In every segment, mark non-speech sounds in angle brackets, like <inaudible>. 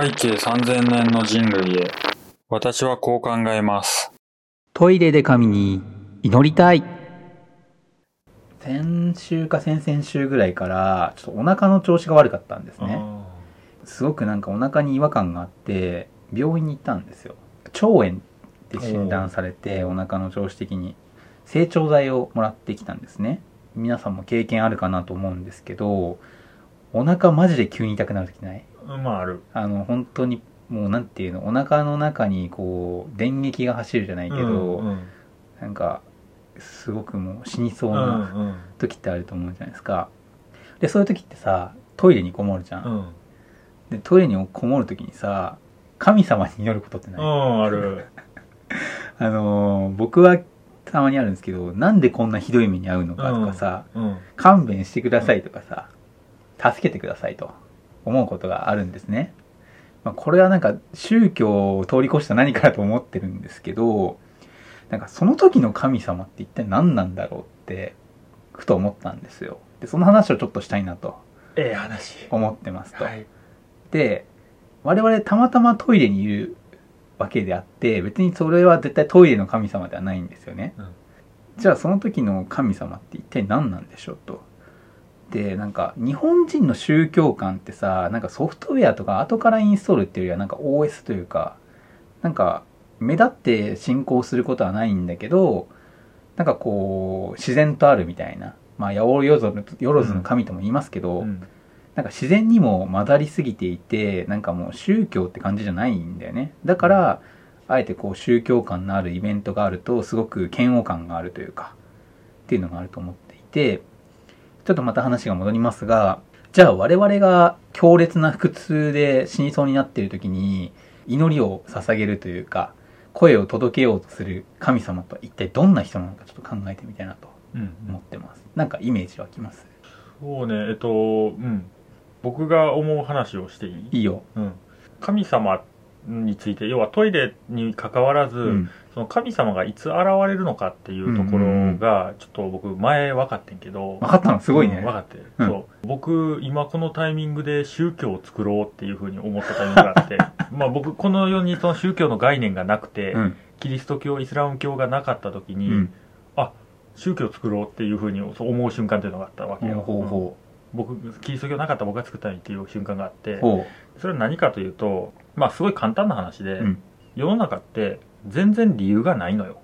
背景3000年の人類へ。私はこう考えます。トイレで神に祈りたい。先週か先々週ぐらいからちょっとお腹の調子が悪かったんですね。すごくなんかお腹に違和感があって病院に行ったんですよ。腸炎って診断されてお腹の調子的に。成長剤をもらってきたんですね。皆さんも経験あるかなと思うんですけどお腹マジで急に痛くなる時ない？まあある。あの本当にもうなんていうの？お腹の中にこう電撃が走るじゃないけど、うんうんなんかすごくもう死にそううなん時ってあると思うじゃないですかでそういう時ってさトイレにこもるじゃん、うん。でトイレにこもる時にさ神様に祈ることってない、うん、ある。<laughs> あのー僕はたまにあるんですけどなんでこんなひどい目に遭うのかとかさ、うん。勘弁してくださいとかさ、助けてくださいと思うことがあるんですね。まあ、これはなんか宗教を通り越した何かだと思ってるんですけど、なんかその時の神様って一体何なんだろうって、ふと思ったんですよ。で、その話をちょっとしたいなとええ話。思ってますと。はい。で、我々たまたまトイレにいるわけであって、別にそれは絶対トイレの神様ではないんですよね。うんじゃあその時の神様って一体何なんでしょうと。で、なんか日本人の宗教観ってさ、なんかソフトウェアとか後からインストールっていうよりはなんか OS というか、なんか目立って信仰することはないんだけど、なんかこう、自然とあるみたいな。まあ、八百万万の神とも言いますけど、うん。なんか自然にも混ざりすぎていて、なんかもう宗教って感じじゃないんだよね。だから、あえてこう宗教感のあるイベントがあると、すごく嫌悪感があるというか、っていうのがあると思っていて、ちょっとまた話が戻りますが、じゃあ我々が強烈な腹痛で死にそうになっている時に、祈りを捧げるというか、声を届けようとする神様とは一体どんな人なのかちょっと考えてみたいなとうん。思ってます。なんかイメージ湧きます？そうね、えっと、うん。僕が思う話をしていい？いいよ。うん。神様について、要はトイレに関わらず、うん。その神様がいつ現れるのかっていうところが、ちょっと僕前分かってんけど、分かったのすごいね。うん分かってる、うん。そう。僕今このタイミングで宗教を作ろうっていうふうに思ったタイミングがあって <laughs> まあ僕この世にその宗教の概念がなくて、うん。キリスト教イスラム教がなかった時に、うん。宗教を作ろうっていうふうに思う瞬間っていうのがあったわけよ、ほうほ僕キリスト教なかったら僕が作ったのにっていう瞬間があってそれは何かというとまあすごい簡単な話で、うん。世の中って全然理由がないのよ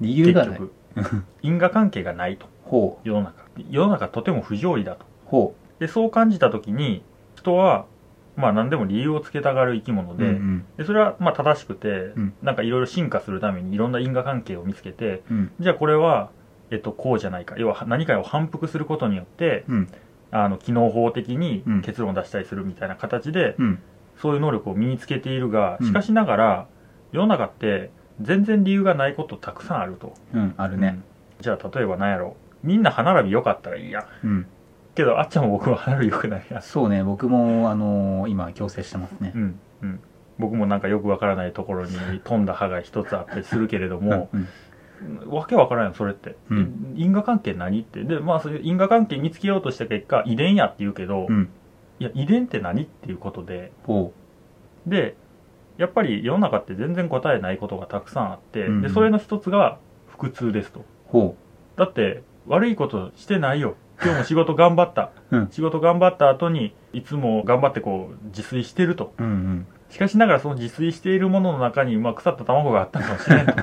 う。理由がない。結局 <laughs> 因果関係がないとほ世の中世の中とても不条理だとう。ほでそう感じた時に人はまあ何でも理由をつけたがる生き物う。で,、うんでそれはまあ正しくて、うんなんかいろいろ進化するためにいろんな因果関係を見つけてうん。じゃあこれは、えっと、こうじゃないか要は何かを反復することによってうん。あの機能法的にうん結論を出したりするみたいな形で、うん。そういう能力を身につけているがうんしかしながら、世の中って全然理由がないことたくさんあると。うん。あるね。じゃあ例えば何やろみんな歯並び良かったらいいやんうん。けどあっちゃんも僕も歯並び良くないやんそうね。僕も、あのー今、矯正してますねう。んうん僕もなんかよくわからないところに飛んだ歯が一つあったりするけれども、うん。わけわからんよそれって、うん因果関係何ってでまあそういう因果関係見つけようとした結果遺伝やって言うけど、うん。いや遺伝って何っていうことでほでやっぱり世の中って全然答えないことがたくさんあって、うんでそれの一つが腹痛ですとう。ほだって悪いことしてないよ今日も仕事頑張った、<laughs> うん仕事頑張った後にいつも頑張ってこう自炊してるとう。うんうん。しかしながらその自炊しているものの中に、まあ、腐った卵があったかもしれんと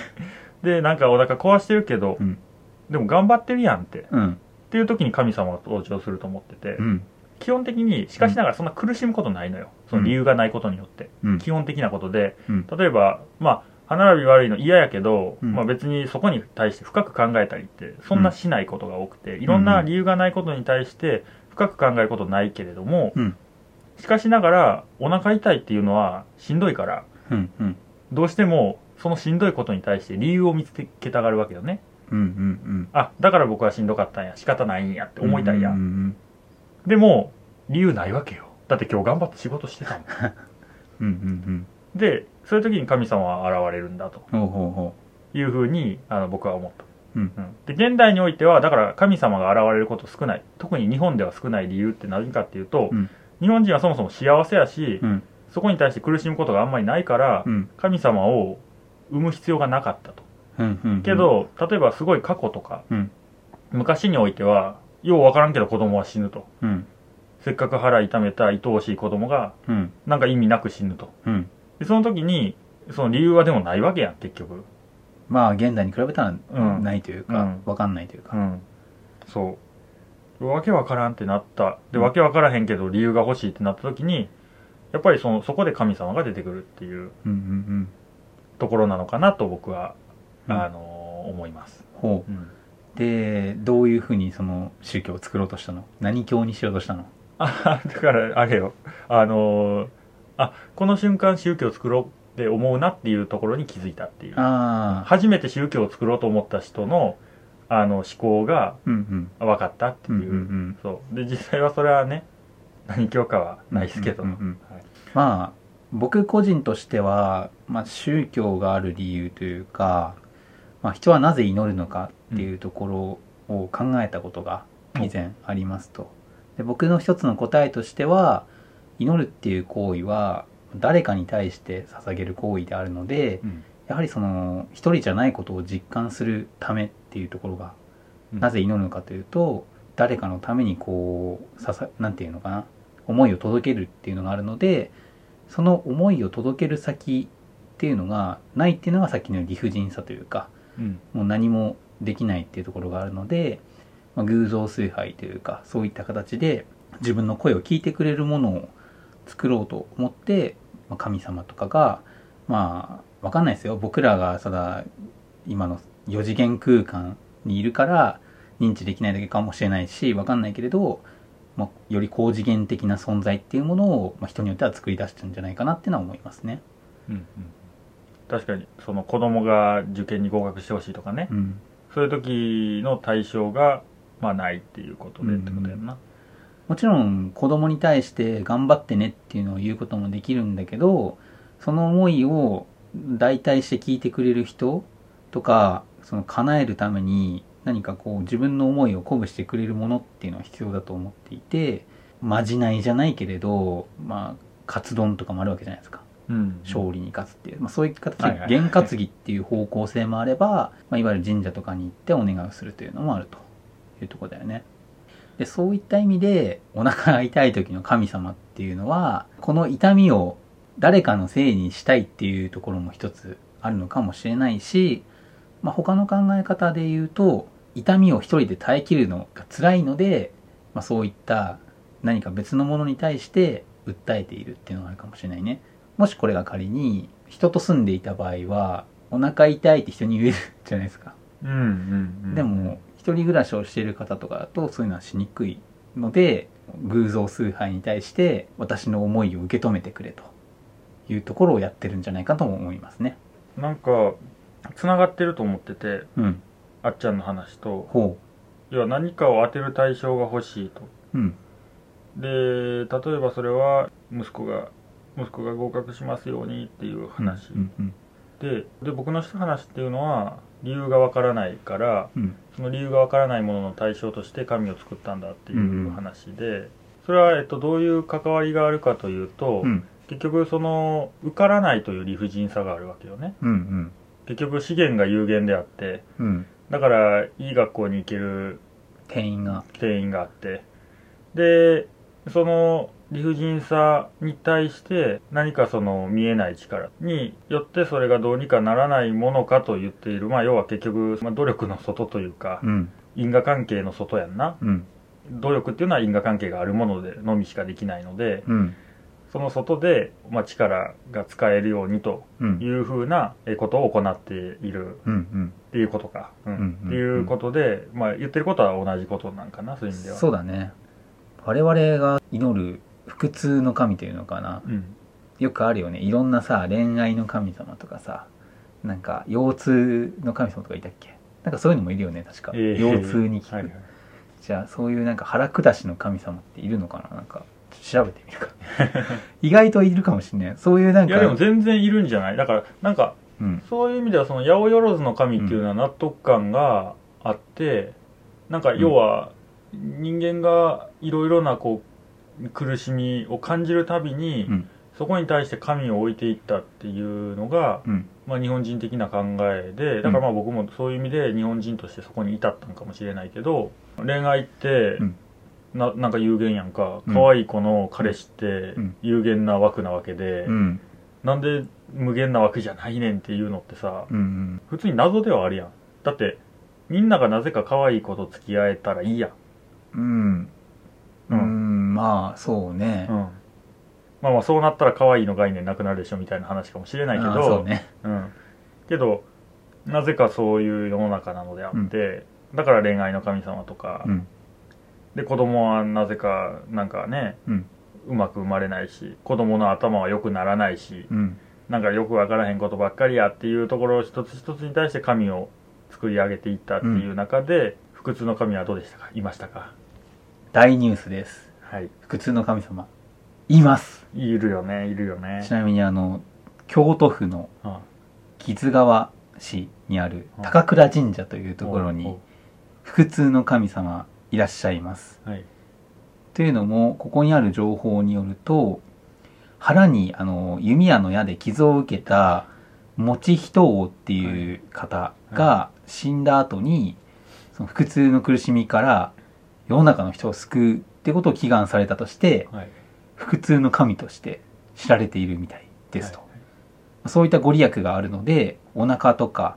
<laughs> でなんかお腹壊してるけど、うんでも頑張ってるやんってっうん。ていう時に神様が登場すると思ってて、うん。基本的にしかしながらそんな苦しむことないのよその理由がないことによって、うん。基本的なことでうん。例えばまあ歯並び悪いの嫌やけど、うんまあ、別にそこに対して深く考えたりってそんなしないことが多くて、いろんな理由がないことに対して深く考えることないけれども、うんしかしながらお腹痛いっていうのはしんどいからうん。うん。どうしてもそのしんどいことに対して理由を見つけたがるわけよねうん。うん。あだから僕はしんどかったんや仕方ないんやって思いたいや、うんん。でも理由ないわけよだって今日頑張って仕事してたもん <laughs> うん。うん。でそういう時に神様は現れるんだとうん。ほうほうほいうふうにあの僕は思った、うんで現代においてはだから神様が現れること少ない特に日本では少ない理由って何かっていうと、うん日本人はそもそも幸せやし、う。うん。そこに対して苦しむことがあんまりないから、うん神様を生む必要がなかったと。うんうんけど、例えばすごい過去とか、うん昔においては、ようわからんけど子供は死ぬと。うんせっかく腹痛めた愛おしい子供が、うんなんか意味なく死ぬと。うんで、その時に、その理由はでもないわけやん、結局。まあ現代に比べたらうんないというかうんわかんないというかうん。そう。わけわからんってなった。で、うんわけわからへんけど理由が欲しいってなった時に、やっぱりその、そこで神様が出てくるっていううんうんところなのかなと僕は、うんあのー思います。ほうん。うでどういうふうにその宗教を作ろうとしたの？何教にしようとしたの？<laughs> あ、だから、あれよ。あのーあ、この瞬間宗教を作ろうって思うなっていうところに気づいたっていう。初めて宗教を作ろうと思った人の、あの、思考が分かったっていう。そう。で、実際はそれはね、何教かはないですけど。まあ僕個人としては、まあ、宗教がある理由というか、まあ、人はなぜ祈るのかっていうところを考えたことが以前ありますと。で僕の一つの答えとしては祈るっていう行為は誰かに対して捧げる行為であるのでうん。やはりその一人じゃないことを実感するためっていうところがうん。なぜ祈るのかというと誰かのためにこうささなんていうのかな思いを届けるっていうのがあるのでその思いを届ける先っていうのがないっていうのがさっきの理不尽さというかうんもう何もできないっていうところがあるので、まあ、偶像崇拝というかそういった形で自分の声を聞いてくれるものを作ろうと思って、まあ、神様とかがまあわかんないですよ。僕らがただ今の4次元空間にいるから認知できないだけかもしれないしわかんないけれど、まあ、より高次元的な存在っていうものを、まあ、人によっては作り出したんじゃないかなっていうのは思いますね。うんうん。確かに、その子供が受験に合格してほしいとかね。うんそういう時の対象が、まあないっていうことでってことやんな。もちろん子供に対して頑張ってねっていうのを言うこともできるんだけどその思いを代替して聞いてくれる人とかその叶えるために何かこう自分の思いを鼓舞してくれるものっていうのは必要だと思っていてまじないじゃないけれどまあカツ丼とかもあるわけじゃないですかうん勝利に勝つっていう、まあ、そういう形で験担ぎっていう方向性もあれば、まあ、いわゆる神社とかに行ってお願いをするというのもあると。いうところだよね。でそういった意味でお腹が痛い時の神様っていうのはこの痛みを誰かのせいにしたいっていうところも一つあるのかもしれないし、まあ、他の考え方で言うと痛みを一人で耐えきるのが辛いので、まあ、そういった何か別のものに対して訴えているっていうのがあるかもしれないねもしこれが仮に人と住んでいた場合はお腹痛いって人に言えるじゃないですか。うんうんうん。でも一人暮らしをしている方とかだとそういうのはしにくいので偶像崇拝に対して私の思いを受け止めてくれと。いうところをやってるんじゃないかとも思いますね。なんか、繋がってると思ってて、うん。あっちゃんの話と、ほ要は何かを当てる対象が欲しいと。ううん。で、例えばそれは、息子が、息子が合格しますようにっていう話。うんうん。で、で、僕のした話っていうのは、理由がわからないから、うん。その理由がわからないものの対象として神を作ったんだっていんううん。話で、それは、えっと、どういう関わりがあるかというと、うん。結局その、受からないという理不尽さがあるわけよね。うんうん。結局資源が有限であって、うん。だから、いい学校に行ける店員が。定員があって、で、その理不尽さに対して何かその見えない力によってそれがどうにかならないものかと言っている。まあ要は結局、まあ、努力の外というか、うん。因果関係の外やんな。うん。努力っていうのは因果関係があるものでのみしかできないので、うん。その外で、まあ、力が使えるようにとうん。いうふうなえことを行っている。っていうことか。っていうことで、まあ言ってることは同じことなんかな、そういう意味では。そうだね。我々が祈る不通の神というのかな。うん。よくあるよね。いろんなさ恋愛の神様とかさなんか腰痛の神様とかいたっけ？なんかそういうのもいるよね確か、ええ。腰痛に効く、はいはい。じゃあそういうなんか腹下しの神様っているのかな？なんか調べてみるか。<laughs> 意外といるかもしれない。そういうなんかいやでも全然いるんじゃない？だから、なんか、うん。そういう意味では、その、八百万の神っていうのは納得感があって、なんか、要は、人間がいろいろな、こう、苦しみを感じるたびに、うん。そこに対して神を置いていったっていうのが、うん。まあ、日本人的な考えでだからまあ僕もそういう意味で日本人としてそこに至ったのかもしれないけど恋愛って、うん。ななんか有限やんか。うん可愛い子の彼氏ってうん。有限な枠なわけで、うん。なんで無限な枠じゃないねんっていうのってさうん。うん。普通に謎ではあるやん。だってみんながなぜか可愛い子と付き合えたらいいやん。うん。ううんんまあそうね。うん。まあまあそうなったら可愛いの概念なくなるでしょみたいな話かもしれないけあどそうね。うん、けどなぜかそういう世の中なのであって、だから恋愛の神様とか、うん。で子供はなぜかなんかねうん。うまく生まれないし子供の頭は良くならないしうん。なんかよくわからへんことばっかりやっていうところを一つ一つに対して神を作り上げていったっていう中で、不屈の神はどうでしたか？いましたか？大ニュースですはい。普通の神様。います。いるよねいるよね。ちなみにあの京都府のあ木津川市にあるうん高倉神社というところおにう。普通の神様いらっしゃいます。はい。というのもここにある情報によると腹にあの弓矢の矢で傷を受けた持人王っていう方が死んだ後にその腹痛の苦しみから世の中の人を救うってことを祈願されたとしてはい腹痛の神として知られているみたいですと、はいそういったご利益があるのでお腹とか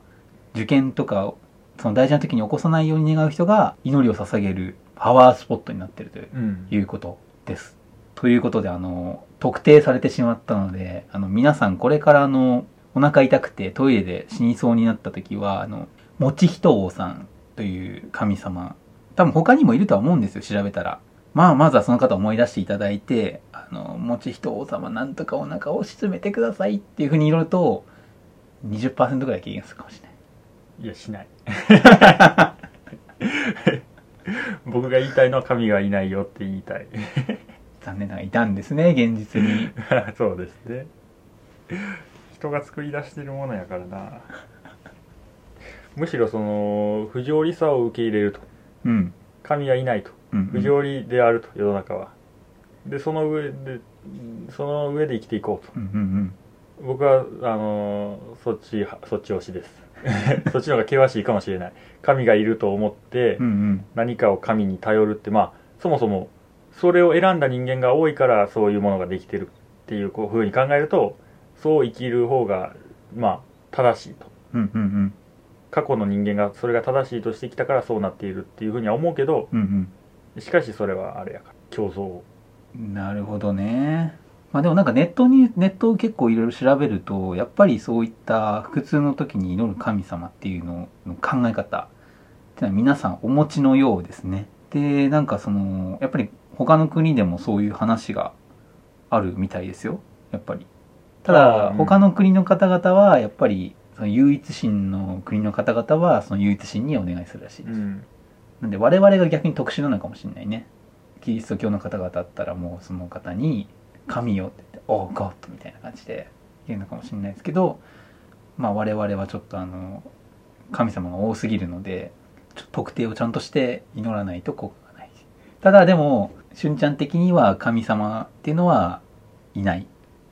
受験とかその大事な時に起こさないように願う人が祈りを捧げるパワースポットになっているといううんいうことです。ということで、あの、特定されてしまったので、あの、皆さんこれからあの、お腹痛くてトイレで死にそうになった時は、あの、もちひと王さんという神様、多分他にもいるとは思うんですよ、調べたら。まあ、まずはその方を思い出していただいて、あの、もちひと王様なんとかお腹を沈めてくださいっていうふうに祈ると、20%ぐらい軽減するかもしれない。いや、しない。<laughs> 僕が言いたいのは神がいないよって言いたい。残念ながらいたんですね、現実に。<laughs> そうですね。人が作り出してるものやからな。むしろその、不条理さを受け入れると。うん。神はいないと。うん、不条理であると、世の中は。で、その上で、その上で生きていこうと。うんうんうん。僕は、あのそっち、そっち推しです。<laughs> そっちの方が険しいかもしれない。神がいると思って、うんうん。何かを神に頼るってまあそもそもそれを選んだ人間が多いからそういうものができてるっていうこう風に考えるとそう生きる方がまあ正しいとうんうんうん。過去の人間がそれが正しいとしてきたからそうなっているっていうふうには思うけどうんしかしそれはあれやから競争。なるほどね。まあでもなんかネットに、ネットを結構いろいろ調べると、やっぱりそういった腹痛の時に祈る神様っていうのの考え方ってのは皆さんお持ちのようですね。で、なんかその、やっぱり他の国でもそういう話があるみたいですよ。やっぱり。ただ、他の国の方々は、やっぱり、その唯一神の国の方々は、その唯一神にお願いするらしいです。うんなんで我々が逆に特殊なのかもしれないね。キリスト教の方々だったらもうその方に「神よ」って言って「オーゴッド」みたいな感じで言うのかもしれないですけどまあ我々はちょっとあの神様が多すぎるので特定をちゃんとして祈らないと効果がないただでもしゅんちゃん的には神様っていうのはいない。っ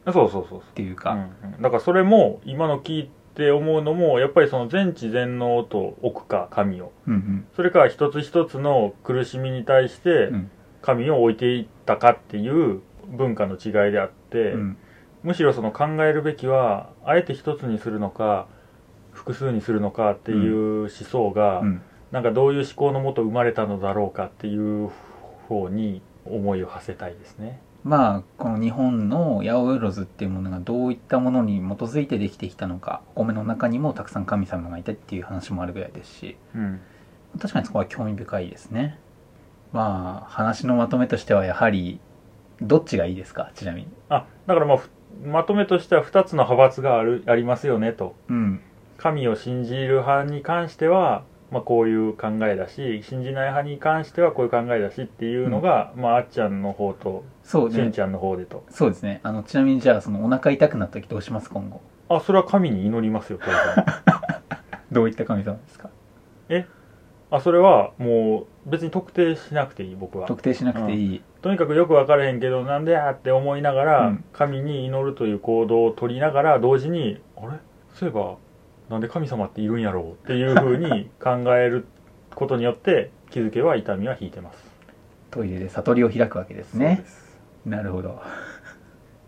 そうそうそうそう。ていうか、うんうん。だからそれも今の聞いて思うのもやっぱりその全知全能と置くか神を。うんうん。それから一つ一つの苦しみに対してうん。神を置いていったかっていう文化の違いであって、うん。むしろその考えるべきはあえて一つにするのか複数にするのかっていう思想が、うん。なんかどういう思考のもと生まれたのだろうかっていう方に思いを馳せたいですね。まあこの日本の八百万っていうものがどういったものに基づいてできてきたのかお米の中にもたくさん神様がいたっていう話もあるぐらいですしうん。確かにそこは興味深いですねまあ話のまとめとしてはやはりどっちがいいですか？ちなみにあ、だからまあふまとめとしては2つの派閥があるありますよねと。うん神を信じる派に関しては、まあ、こういう考えだし信じない派に関してはこういう考えだしっていうのが、まあ、あっちゃんの方とそうね。しんちゃんの方でと。そうですね。あのちなみにじゃあそのお腹痛くなった時どうします？今後。あそれは神に祈りますよ <laughs> どういった神様ですか？あそれはもう別に特定しなくていい僕は。特定しなくていい、とにかくよく分からへんけどなんでやって思いながら、うん。神に祈るという行動を取りながら同時にあれ？そういえばなんで神様っているんやろうっていうふうに考えることによって気づけは痛みは引いてます。トイレで悟りを開くわけですね。なるほど。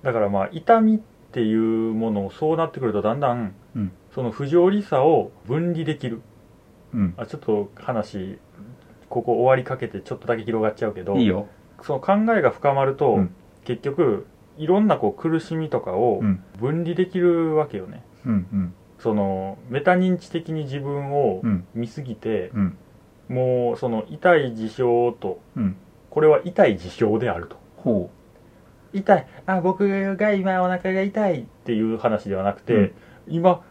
だからまあ痛みっていうものをそうなってくるとだんだん、うん。その不条理さを分離できる。うん。あちょっと話ここ終わりかけてちょっとだけ広がっちゃうけどいいよ。その考えが深まると、うん。結局いろんなこう苦しみとかをうん。分離できるわけよね、うんうんそのメタ認知的に自分をうん。見すぎて、うん。もうその痛い事象とうん。これは痛い事象であると。ほ痛い。あ僕が今お腹が痛いっていう話ではなくて、うん。今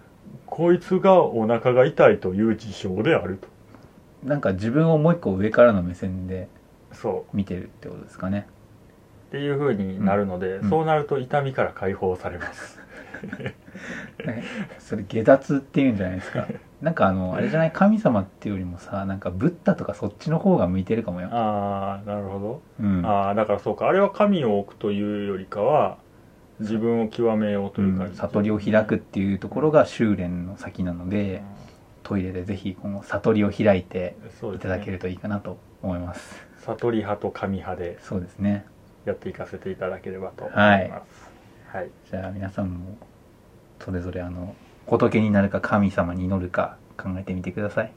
こいつがお腹が痛いという事象であると。うなんか自分をもう一個上からの目線でそう。見てるってことですかね。っていう風になるので、うん。そうなると痛みから解放されます。ね <laughs> それ下脱っていうんじゃないですか。<laughs> なんかあのあれじゃない神様っていうよりもさなんかブッダとかそっちの方が向いてるかもよ、ああなるほど、うん、ああだからそうか。あれは神を置くというよりかは自分を極めようというか、うん悟りを開くっていうところが修練の先なのでトイレでぜひこの悟りを開いていただけるといいかなと思います。悟り派と神派でそうですね。やっていかせていただければと思いはい。ますはい、じゃあ皆さんもそれぞれあの仏になるか神様に祈るか考えてみてください。